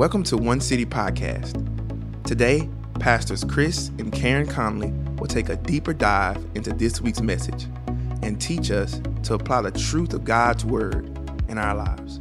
Welcome to One City Podcast. Today, Pastors Chris and Karen Conley will take a deeper dive into this week's message and teach us to apply the truth of God's Word in our lives.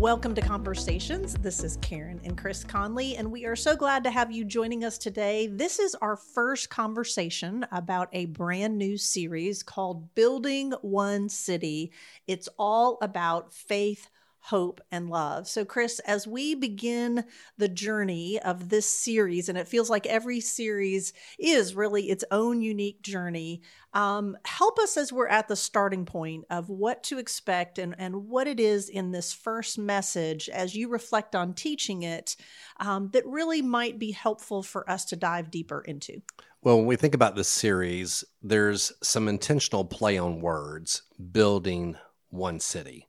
Welcome to Conversations. This is Karen and Chris Conley, and we are so glad to have you joining us today. This is our first conversation about a brand new series called Building One City. It's all about faith hope, and love. So, Chris, as we begin the journey of this series, and it feels like every series is really its own unique journey, um, help us as we're at the starting point of what to expect and, and what it is in this first message as you reflect on teaching it um, that really might be helpful for us to dive deeper into. Well, when we think about this series, there's some intentional play on words building one city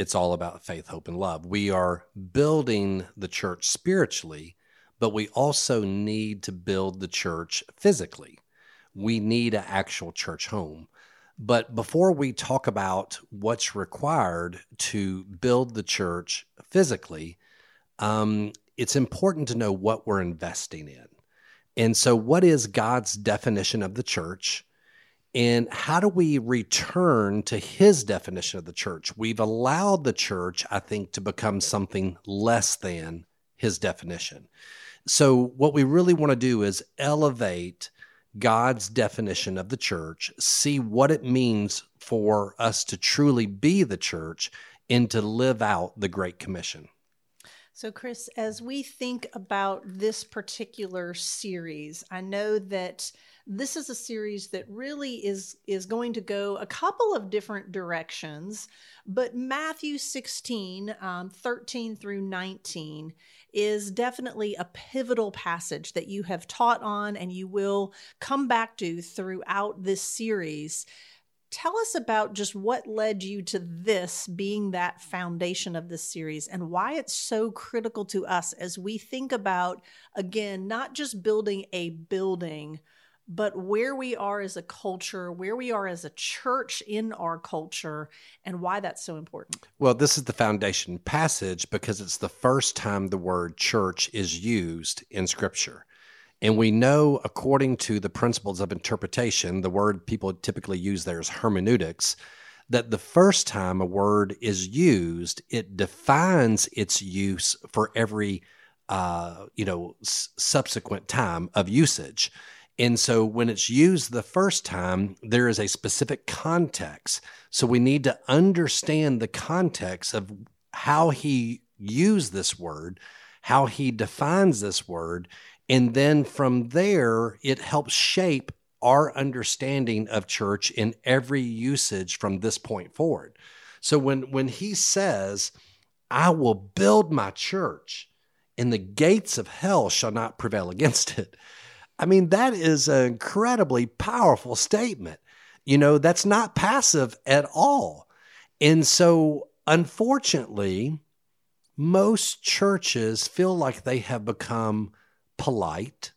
it's all about faith, hope, and love. We are building the church spiritually, but we also need to build the church physically. We need an actual church home. But before we talk about what's required to build the church physically, um, it's important to know what we're investing in. And so, what is God's definition of the church? And how do we return to his definition of the church? We've allowed the church, I think, to become something less than his definition. So, what we really want to do is elevate God's definition of the church, see what it means for us to truly be the church, and to live out the Great Commission. So, Chris, as we think about this particular series, I know that this is a series that really is is going to go a couple of different directions but matthew 16 um, 13 through 19 is definitely a pivotal passage that you have taught on and you will come back to throughout this series. Tell us about just what led you to this being that foundation of this series and why it's so critical to us as we think about again not just building a building but where we are as a culture, where we are as a church in our culture, and why that's so important. Well, this is the foundation passage because it's the first time the word church is used in Scripture. And we know, according to the principles of interpretation, the word people typically use there is hermeneutics, that the first time a word is used, it defines its use for every, uh, you know, s- subsequent time of usage. And so when it's used the first time, there is a specific context. So we need to understand the context of how he used this word, how he defines this word. And then from there, it helps shape our understanding of church in every usage from this point forward. So when, when he says, I will build my church, and the gates of hell shall not prevail against it I mean, that is an incredibly powerful statement. You know, that's not passive at all. And so, unfortunately, most churches feel like they have become polite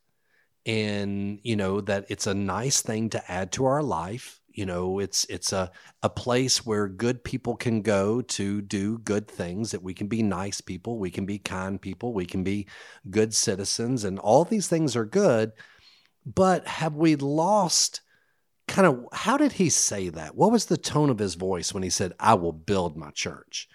and, you know, that it's a nice thing to add to our life. You know, it's it's a, a place where good people can go to do good things, that we can be nice people, we can be kind people, we can be good citizens, and all these things are good but have we lost kind of how did he say that? What was the tone of his voice when he said, I will build my church?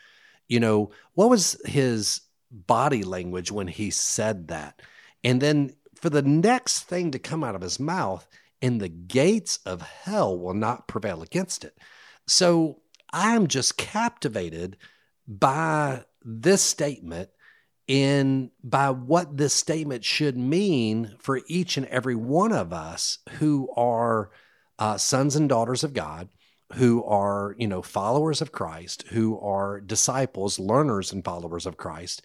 You know, what was his body language when he said that? And then for the next thing to come out of his mouth, and the gates of hell will not prevail against it. So I'm just captivated by this statement in by what this statement should mean for each and every one of us who are uh, sons and daughters of God, who are you know followers of Christ, who are disciples, learners, and followers of Christ.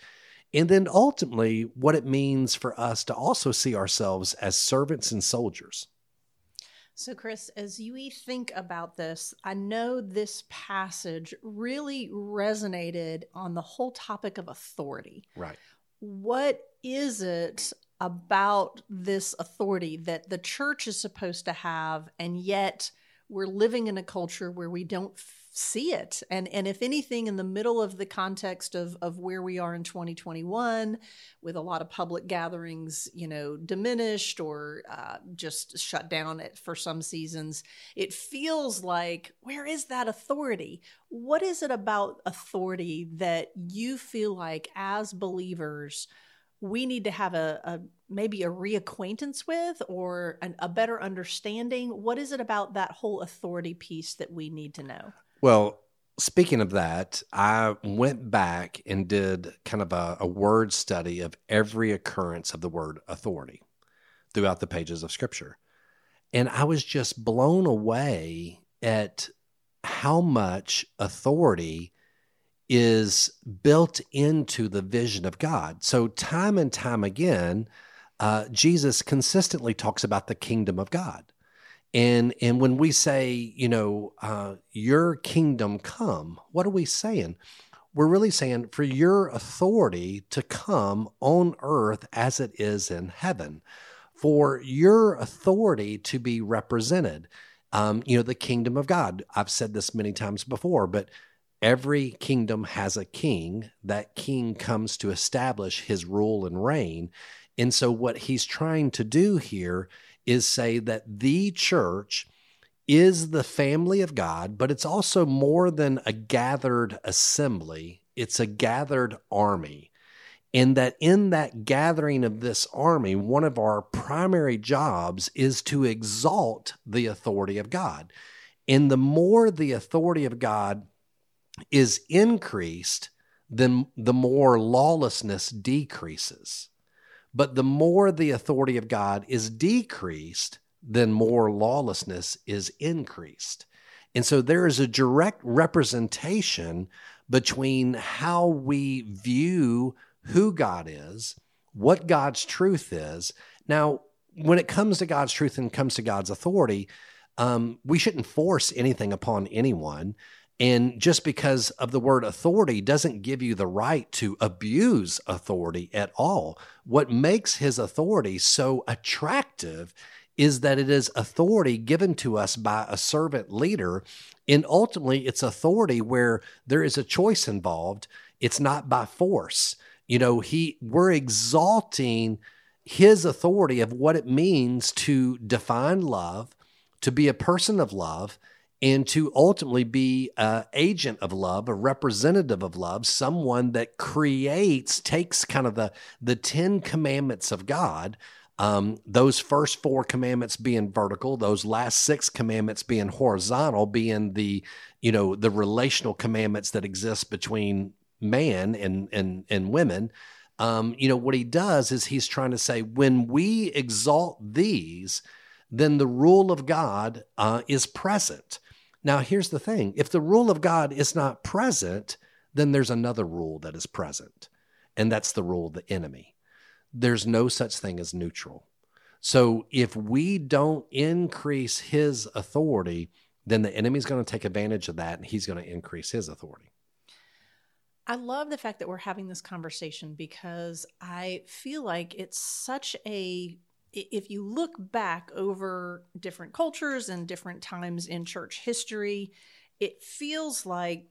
And then ultimately, what it means for us to also see ourselves as servants and soldiers. So, Chris, as you think about this, I know this passage really resonated on the whole topic of authority. Right. What is it about this authority that the church is supposed to have, and yet we're living in a culture where we don't see it. And and if anything, in the middle of the context of of where we are in 2021, with a lot of public gatherings, you know, diminished or uh, just shut down for some seasons, it feels like where is that authority? What is it about authority that you feel like as believers? we need to have a, a maybe a reacquaintance with or an, a better understanding what is it about that whole authority piece that we need to know well, speaking of that, I went back and did kind of a, a, word study of every occurrence of the word authority throughout the pages of Scripture. And I was just blown away at how much authority is built into the vision of God. So, time and time again, uh, Jesus consistently talks about the kingdom of God. And and when we say, you know, uh, your kingdom come, what are we saying? We're really saying for your authority to come on earth as it is in heaven, for your authority to be represented. Um, you know, the kingdom of God. I've said this many times before, but every kingdom has a king. That king comes to establish his rule and reign. And so, what he's trying to do here is say that the church is the family of God, but it's also more than a gathered assembly, it's a gathered army. And that in that gathering of this army, one of our primary jobs is to exalt the authority of God. And the more the authority of God is increased, then the more lawlessness decreases. But the more the authority of God is decreased, then more lawlessness is increased. And so there is a direct representation between how we view who God is, what God's truth is. Now, when it comes to God's truth and comes to God's authority, um, we shouldn't force anything upon anyone. And just because of the word authority doesn't give you the right to abuse authority at all. What makes his authority so attractive is that it is authority given to us by a servant leader. And ultimately, it's authority where there is a choice involved. It's not by force. You know, he we're exalting his authority of what it means to define love, to be a person of love, and to ultimately be an agent of love, a representative of love, someone that creates, takes kind of the the Ten Commandments of God. Um, those first four commandments being vertical, those last six commandments being horizontal, being the you know the relational commandments that exist between man and and and women. Um, you know what he does is he's trying to say when we exalt these, then the rule of God uh, is present. Now, here's the thing if the rule of God is not present, then there's another rule that is present, and that's the rule of the enemy. There's no such thing as neutral. So if we don't increase his authority, then the enemy's going to take advantage of that and he's going to increase his authority. I love the fact that we're having this conversation because I feel like it's such a if you look back over different cultures and different times in church history, it feels like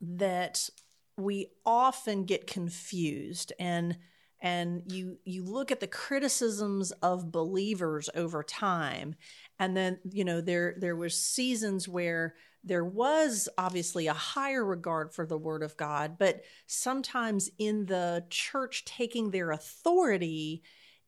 that we often get confused and and you you look at the criticisms of believers over time. And then you know there there was seasons where there was obviously a higher regard for the word of god but sometimes in the church taking their authority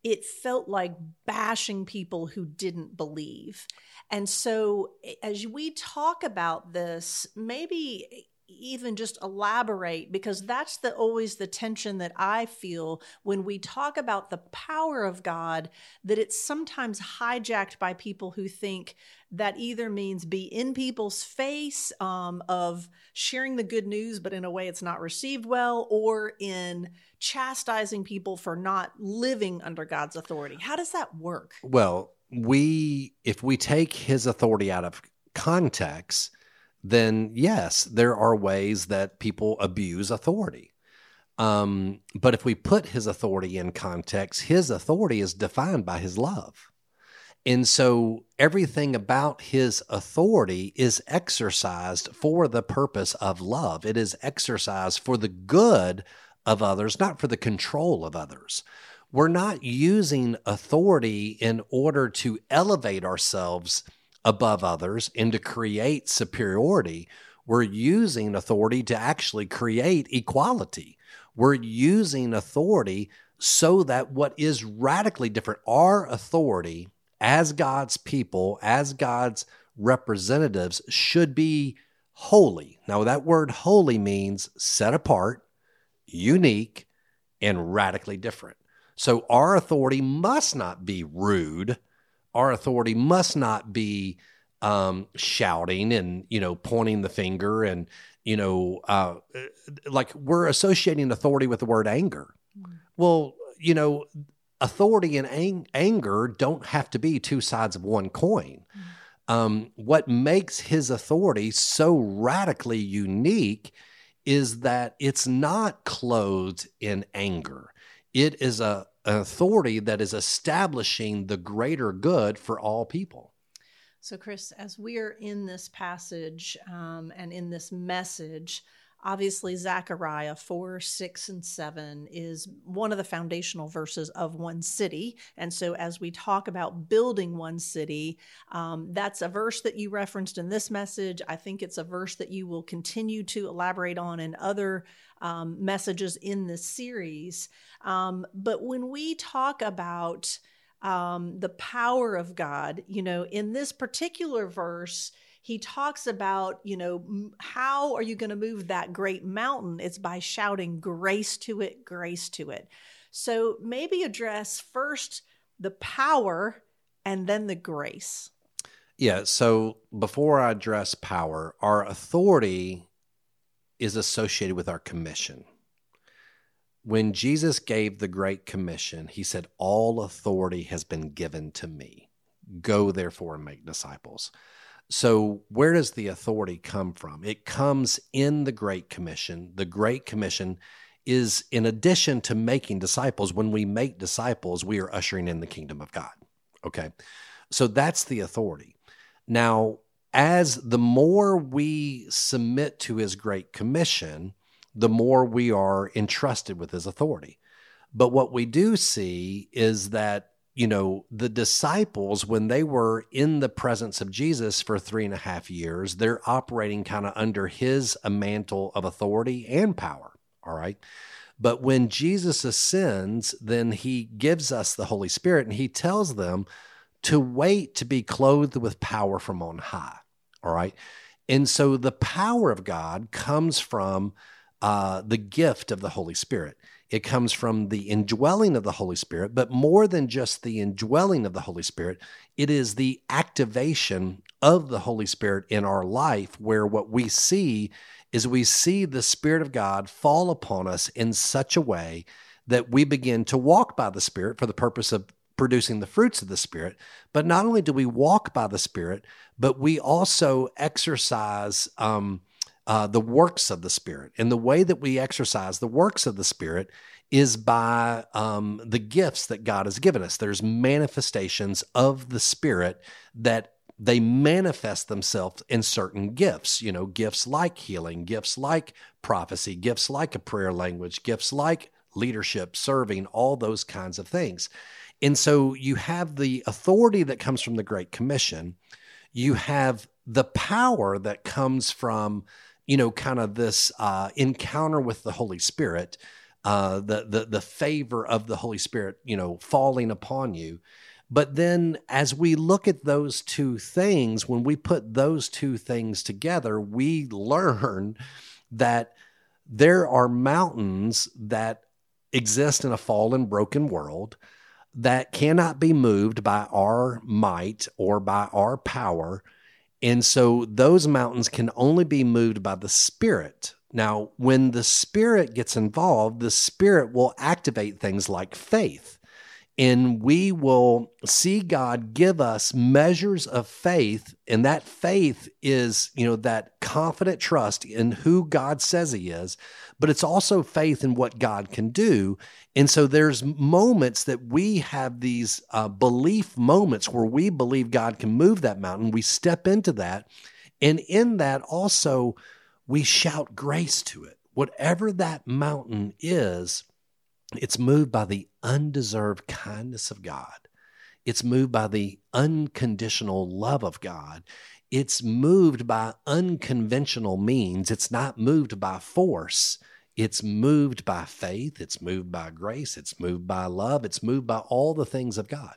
it felt like bashing people who didn't believe. And so, as we talk about this, maybe even just elaborate because that's the always the tension that I feel when we talk about the power of God that it's sometimes hijacked by people who think that either means be in people's face um, of sharing the good news but in a way it's not received well or in chastising people for not living under God's authority. How does that work? Well, we if we take his authority out of context then yes, there are ways that people abuse authority. Um, but if we put his authority in context, his authority is defined by his love. And so everything about his authority is exercised for the purpose of love. It is exercised for the good of others, not for the control of others. We're not using authority in order to elevate ourselves above others and to create superiority. We're using authority to actually create equality. We're using authority so that what is radically different, our authority as God's people, as God's representatives, should be holy. Now, that word holy means set apart, unique, and radically different. So, our authority must not be rude. Our authority must not be um, shouting and, you know, pointing the finger and, you know, uh, like we're associating authority with the word anger. Mm. Well, you know, authority and ang- anger don't have to be two sides of one coin. Mm. Um, what makes his authority so radically unique is that it's not clothed in anger. It is a, authority that is establishing the greater good for all people. So, Chris, as we are in this passage um, and in this message, Obviously, Zechariah 4, 6, and 7 is one of the foundational verses of one city. And so, as we talk about building one city, um, that's a verse that you referenced in this message. I think it's a verse that you will continue to elaborate on in other um, messages in this series. Um, but when we talk about um, the power of God, you know, in this particular verse, he talks about, you know, how are you going to move that great mountain? It's by shouting grace to it, grace to it. So maybe address first the power and then the grace. Yeah. So before I address power, our authority is associated with our commission. When Jesus gave the Great Commission, he said, All authority has been given to me. Go therefore and make disciples. So, where does the authority come from? It comes in the Great Commission. The Great Commission is in addition to making disciples, when we make disciples, we are ushering in the kingdom of God. Okay. So, that's the authority. Now, as the more we submit to his Great Commission, the more we are entrusted with his authority. But what we do see is that you know, the disciples, when they were in the presence of Jesus for three and a half years, they're operating kind of under his mantle of authority and power. All right. But when Jesus ascends, then he gives us the Holy Spirit and he tells them to wait to be clothed with power from on high. All right. And so the power of God comes from uh, the gift of the Holy Spirit. It comes from the indwelling of the Holy Spirit, but more than just the indwelling of the Holy Spirit, it is the activation of the Holy Spirit in our life, where what we see is we see the Spirit of God fall upon us in such a way that we begin to walk by the Spirit for the purpose of producing the fruits of the Spirit. But not only do we walk by the Spirit, but we also exercise. Um, uh, the works of the Spirit. And the way that we exercise the works of the Spirit is by um, the gifts that God has given us. There's manifestations of the Spirit that they manifest themselves in certain gifts, you know, gifts like healing, gifts like prophecy, gifts like a prayer language, gifts like leadership, serving, all those kinds of things. And so you have the authority that comes from the Great Commission, you have the power that comes from you know, kind of this uh, encounter with the Holy Spirit, uh, the the the favor of the Holy Spirit, you know, falling upon you. But then, as we look at those two things, when we put those two things together, we learn that there are mountains that exist in a fallen, broken world that cannot be moved by our might or by our power and so those mountains can only be moved by the Spirit. Now, when the Spirit gets involved, the Spirit will activate things like faith. And we will see God give us measures of faith and that faith is you know that confident trust in who God says he is but it's also faith in what God can do. And so there's moments that we have these uh, belief moments where we believe God can move that mountain. We step into that and in that also we shout grace to it. Whatever that mountain is it's moved by the undeserved kindness of God. It's moved by the unconditional love of God. It's moved by unconventional means. It's not moved by force. It's moved by faith. It's moved by grace. It's moved by love. It's moved by all the things of God.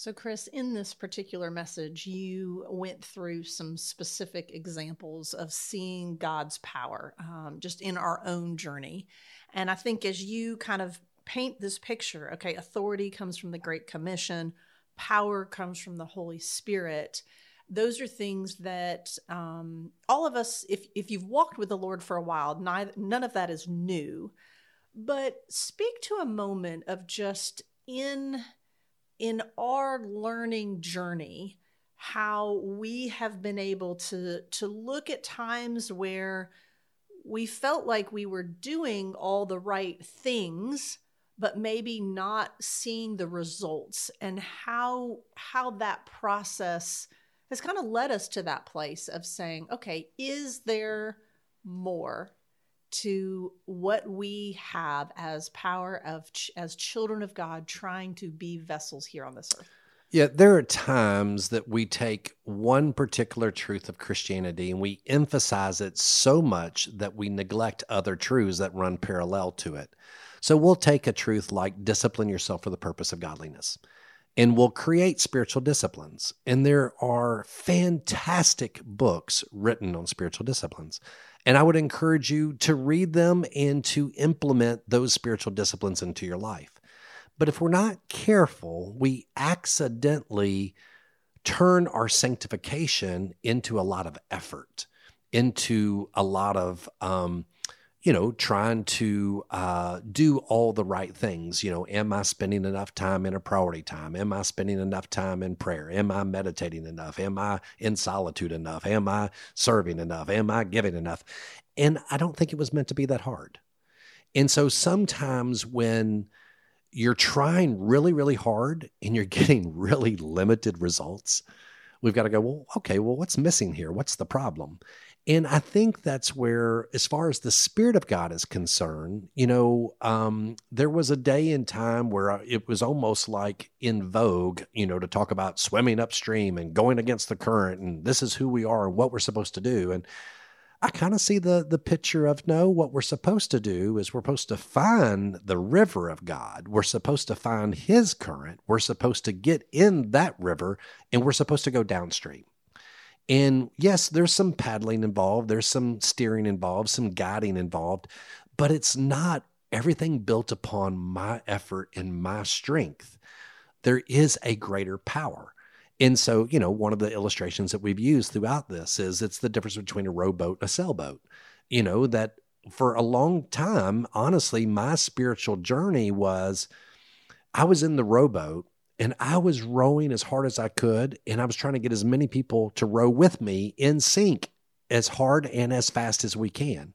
So, Chris, in this particular message, you went through some specific examples of seeing God's power um, just in our own journey. And I think as you kind of paint this picture, okay, authority comes from the Great Commission, power comes from the Holy Spirit. Those are things that um, all of us, if, if you've walked with the Lord for a while, neither, none of that is new. But speak to a moment of just in in our learning journey how we have been able to to look at times where we felt like we were doing all the right things but maybe not seeing the results and how how that process has kind of led us to that place of saying okay is there more to what we have as power of ch- as children of God trying to be vessels here on this earth. Yeah, there are times that we take one particular truth of Christianity and we emphasize it so much that we neglect other truths that run parallel to it. So we'll take a truth like discipline yourself for the purpose of godliness and we'll create spiritual disciplines. And there are fantastic books written on spiritual disciplines. And I would encourage you to read them and to implement those spiritual disciplines into your life. But if we're not careful, we accidentally turn our sanctification into a lot of effort, into a lot of um, you know, trying to uh, do all the right things. You know, am I spending enough time in a priority time? Am I spending enough time in prayer? Am I meditating enough? Am I in solitude enough? Am I serving enough? Am I giving enough? And I don't think it was meant to be that hard. And so sometimes when you're trying really, really hard and you're getting really limited results, we've got to go, well, okay, well, what's missing here? What's the problem? And I think that's where, as far as the Spirit of God is concerned, you know, um, there was a day in time where it was almost like in vogue, you know, to talk about swimming upstream and going against the current and this is who we are and what we're supposed to do. And I kind of see the the picture of no, what we're supposed to do is we're supposed to find the river of God. We're supposed to find his current. We're supposed to get in that river and we're supposed to go downstream. And yes, there's some paddling involved, there's some steering involved, some guiding involved, but it's not everything built upon my effort and my strength. There is a greater power. And so, you know, one of the illustrations that we've used throughout this is it's the difference between a rowboat and a sailboat. You know, that for a long time, honestly, my spiritual journey was I was in the rowboat and I was rowing as hard as I could. And I was trying to get as many people to row with me in sync as hard and as fast as we can.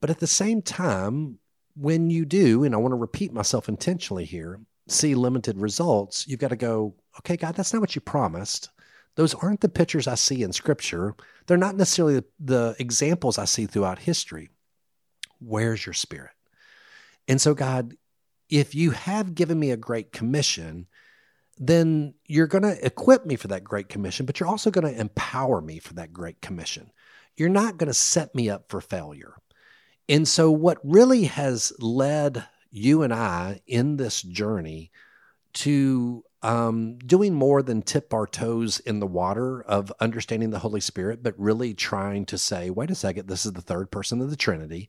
But at the same time, when you do, and I want to repeat myself intentionally here, see limited results, you've got to go, okay, God, that's not what you promised. Those aren't the pictures I see in scripture. They're not necessarily the examples I see throughout history. Where's your spirit? And so, God, if you have given me a great commission, then you're going to equip me for that great commission, but you're also going to empower me for that great commission. You're not going to set me up for failure. And so, what really has led you and I in this journey to um, doing more than tip our toes in the water of understanding the Holy Spirit, but really trying to say, wait a second, this is the third person of the Trinity.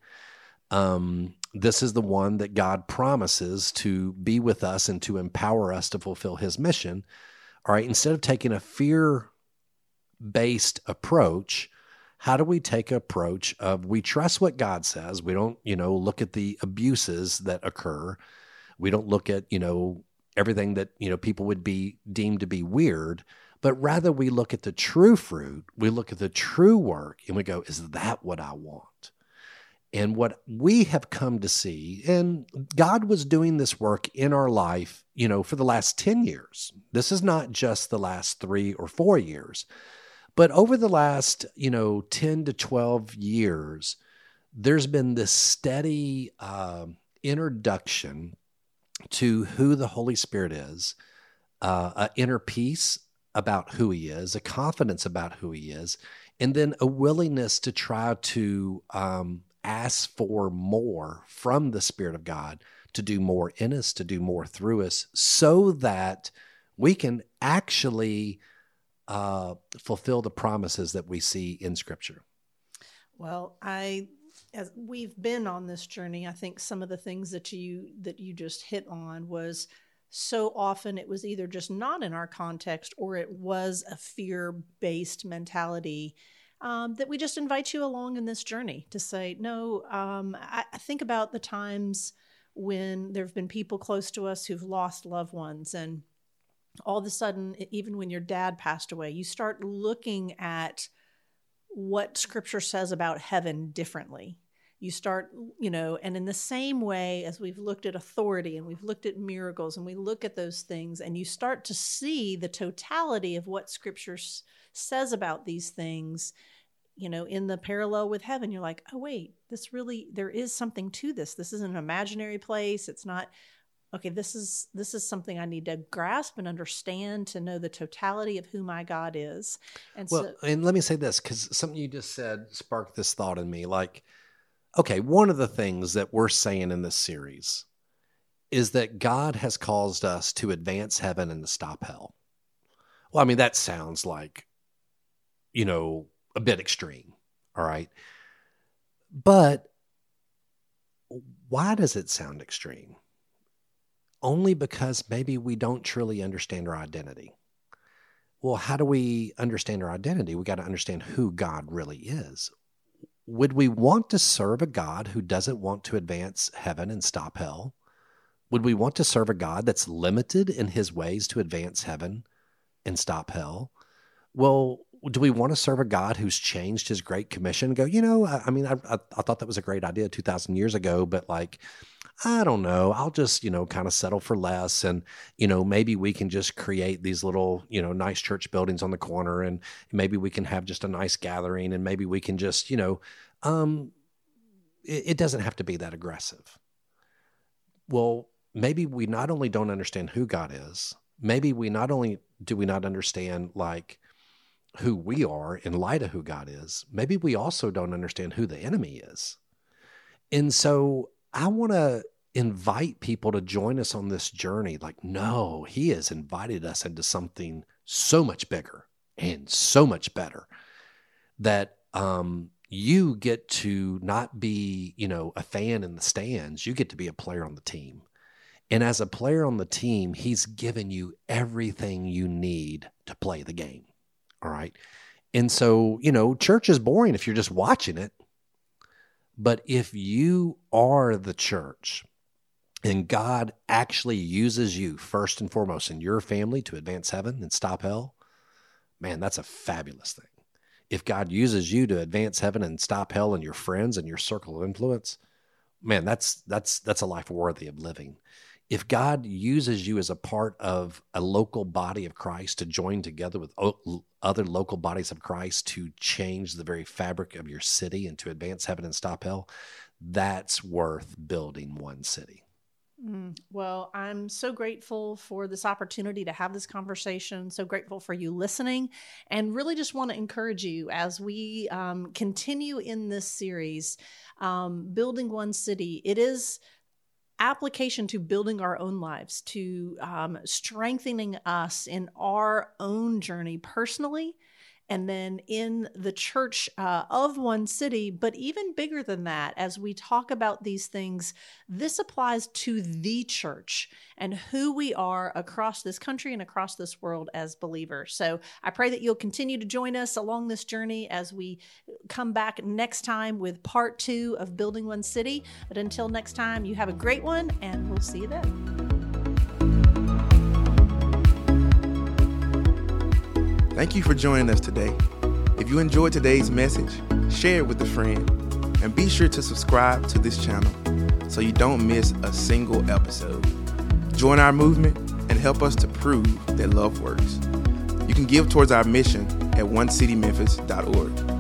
Um, this is the one that God promises to be with us and to empower us to fulfill his mission. All right, instead of taking a fear based approach, how do we take an approach of we trust what God says? We don't, you know, look at the abuses that occur. We don't look at, you know, everything that, you know, people would be deemed to be weird, but rather we look at the true fruit, we look at the true work, and we go, is that what I want? And what we have come to see, and God was doing this work in our life, you know, for the last 10 years. This is not just the last three or four years, but over the last, you know, 10 to 12 years, there's been this steady uh, introduction to who the Holy Spirit is, uh, an inner peace about who He is, a confidence about who He is, and then a willingness to try to um, ask for more from the Spirit of God to do more in us, to do more through us, so that we can actually uh, fulfill the promises that we see in Scripture. Well, I as we've been on this journey, I think some of the things that you that you just hit on was so often it was either just not in our context or it was a fear-based mentality um, that we just invite you along in this journey to say, no, um, I, I think about the times when there have been people close to us who've lost loved ones and all of a sudden even when your dad passed away you start looking at what scripture says about heaven differently. You start you know and in the same way as we've looked at authority and we've looked at miracles and we look at those things and you start to see the totality of what scripture says about these things you know in the parallel with heaven you're like oh wait this really there is something to this. This isn't an imaginary place. It's not okay this is this is something i need to grasp and understand to know the totality of who my god is. And well so, and let me say this because something you just said sparked this thought in me like okay one of the things that we're saying in this series is that god has caused us to advance heaven and to stop hell. Well i mean that sounds like you know a bit extreme all right? But why does it sound extreme only because maybe we don't truly understand our identity. Well, how do we understand our identity? We got to understand who God really is. Would we want to serve a God who doesn't want to advance heaven and stop hell? Would we want to serve a God that's limited in his ways to advance heaven and stop hell? Well, do we want to serve a God who's changed his great commission? Go, you know, I, I mean, I, I, I, thought that was a great idea 2,000 years ago, but like, I don't know, I'll just, you know, kind of settle for less. And, you know, maybe we can just create these little, you know, nice church buildings on the corner and maybe we can have just a nice gathering and maybe we can just, you know, um, it, it doesn't have to be that aggressive. Well, maybe we not only don't understand who God is, maybe we not only do we not understand like who we are in light of who God is, maybe we also don't understand who the enemy is. And so I want to invite people to join us on this journey. Like, no, he has invited us into something so much bigger and so much better that um, you get to not be, you know, a fan in the stands. You get to be a player on the team. And as a player on the team, he's given you everything you need to play the game. All right. And so, you know, church is boring if you're just watching it. But if you are the church and God actually uses you first and foremost in your family to advance heaven and stop hell, man, that's a fabulous thing. If God uses you to advance heaven and stop hell in your friends and your circle of influence, man, that's that's that's a life worthy of living. If God uses you as a part of a local body of Christ to join together with other local bodies of Christ to change the very fabric of your city and to advance heaven and stop hell, that's worth building one city. Mm, well, I'm so grateful for this opportunity to have this conversation. So grateful for you listening, and really just want to encourage you as we um, continue in this series, um, building one city. It is application to building our own lives, to um, strengthening us in our own journey personally and then in the church uh, of one city. But even bigger than that, as we talk about these things, this applies to the church and who we are across this country and across this world as believers. So I pray that you'll continue to join us along this journey as we come back next time with part two of Building One City. But until next time, you have a great one, and we'll see you then. Thank you for joining us today. If you enjoyed today's message, share it with a friend and be sure to subscribe to this channel so you don't miss a single episode. Join our movement and help us to prove that love works. You can give towards our mission at onecitymemphis.org.